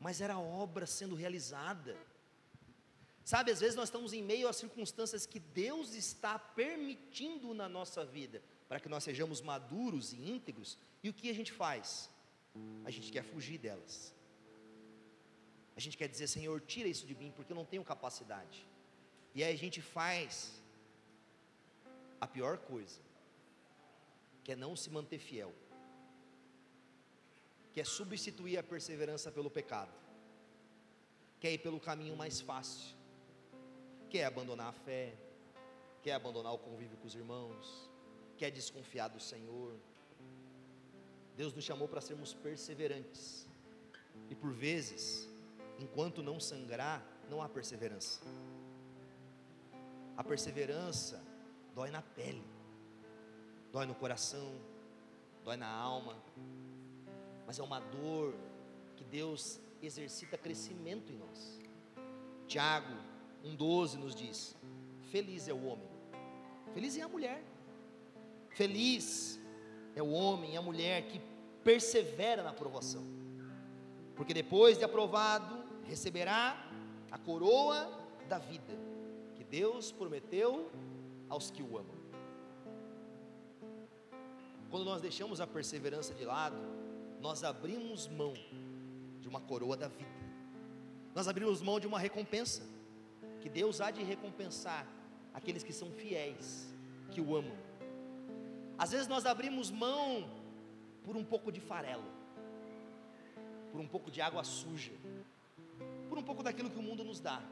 Mas era obra sendo realizada. Sabe, às vezes nós estamos em meio a circunstâncias que Deus está permitindo na nossa vida, para que nós sejamos maduros e íntegros, e o que a gente faz? A gente quer fugir delas. A gente quer dizer, Senhor, tira isso de mim, porque eu não tenho capacidade. E aí a gente faz a pior coisa, que é não se manter fiel, que é substituir a perseverança pelo pecado, que é ir pelo caminho mais fácil, quer é abandonar a fé, quer abandonar o convívio com os irmãos, quer desconfiar do Senhor. Deus nos chamou para sermos perseverantes, e por vezes, enquanto não sangrar, não há perseverança. A perseverança dói na pele, dói no coração, dói na alma, mas é uma dor que Deus exercita crescimento em nós. Tiago 1,12 nos diz: Feliz é o homem, feliz é a mulher, feliz é o homem e a mulher que persevera na aprovação, porque depois de aprovado, receberá a coroa da vida, que Deus prometeu aos que o amam. Quando nós deixamos a perseverança de lado, nós abrimos mão de uma coroa da vida, nós abrimos mão de uma recompensa que Deus há de recompensar aqueles que são fiéis, que o amam. Às vezes nós abrimos mão por um pouco de farelo, por um pouco de água suja, por um pouco daquilo que o mundo nos dá.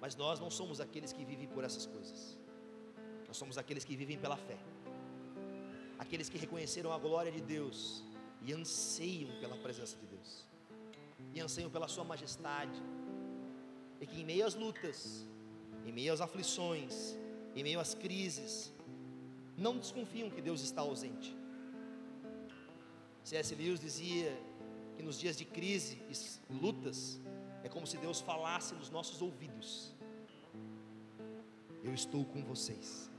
Mas nós não somos aqueles que vivem por essas coisas. Nós somos aqueles que vivem pela fé. Aqueles que reconheceram a glória de Deus e anseiam pela presença de Deus. E anseiam pela sua majestade, e que em meio às lutas, em meio às aflições, em meio às crises, não desconfiam que Deus está ausente. C.S. Lewis dizia que nos dias de crise e lutas, é como se Deus falasse nos nossos ouvidos: Eu estou com vocês.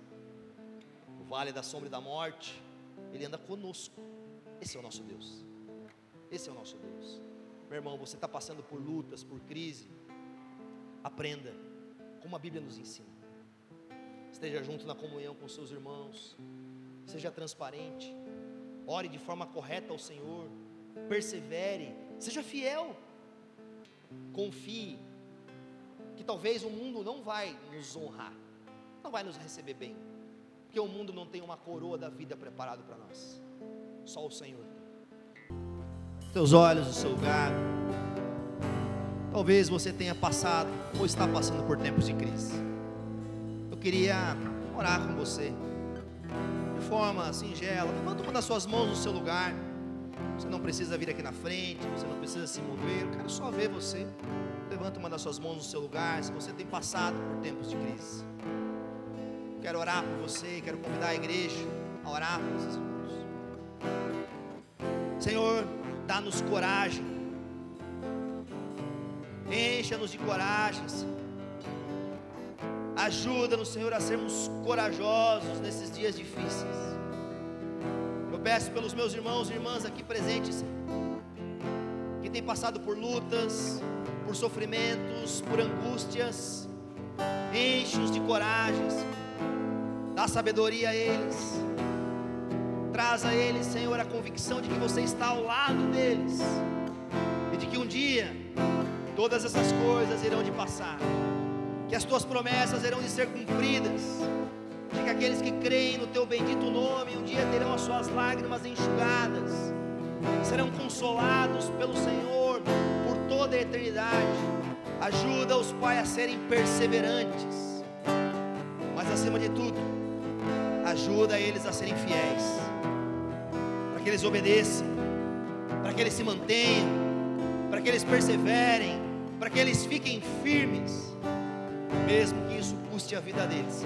No vale da sombra e da morte, Ele anda conosco. Esse é o nosso Deus. Esse é o nosso Deus. Meu irmão, você está passando por lutas, por crise, Aprenda como a Bíblia nos ensina. Esteja junto na comunhão com seus irmãos. Seja transparente. Ore de forma correta ao Senhor. Persevere. Seja fiel. Confie que talvez o mundo não vai nos honrar, não vai nos receber bem, porque o mundo não tem uma coroa da vida preparado para nós. Só o Senhor. Teus olhos no seu lugar. Talvez você tenha passado ou está passando por tempos de crise. Queria orar com você, de forma singela. Levanta uma das suas mãos no seu lugar. Você não precisa vir aqui na frente, você não precisa se mover. Eu quero só ver você. Levanta uma das suas mãos no seu lugar. Se você tem passado por tempos de crise, eu quero orar por você. Quero convidar a igreja a orar por irmãos. Senhor, dá-nos coragem Encha-nos de coragem, Senhor. Ajuda-nos, Senhor, a sermos corajosos nesses dias difíceis. Eu peço pelos meus irmãos e irmãs aqui presentes, que têm passado por lutas, por sofrimentos, por angústias. Enche-os de coragem. Dá sabedoria a eles. Traz a eles, Senhor, a convicção de que você está ao lado deles. E de que um dia todas essas coisas irão de passar, que as tuas promessas irão de ser cumpridas, de que aqueles que creem no teu bendito nome um dia terão as suas lágrimas enxugadas, serão consolados pelo Senhor por toda a eternidade. Ajuda-os, Pai, a serem perseverantes, mas acima de tudo, ajuda eles a serem fiéis, para que eles obedeçam, para que eles se mantenham, para que eles perseverem, para que eles fiquem firmes, mesmo que isso custe a vida deles.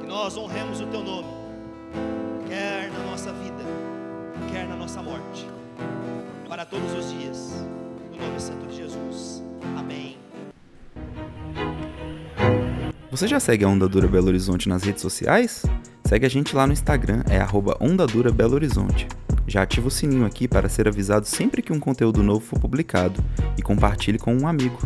Que nós honremos o teu nome, quer na nossa vida, quer na nossa morte, para todos os dias, no nome santo de Jesus. Amém. Você já segue a Onda Dura Belo Horizonte nas redes sociais? Segue a gente lá no Instagram, é arroba Onda Dura Belo Horizonte. Já ativa o sininho aqui para ser avisado sempre que um conteúdo novo for publicado e compartilhe com um amigo.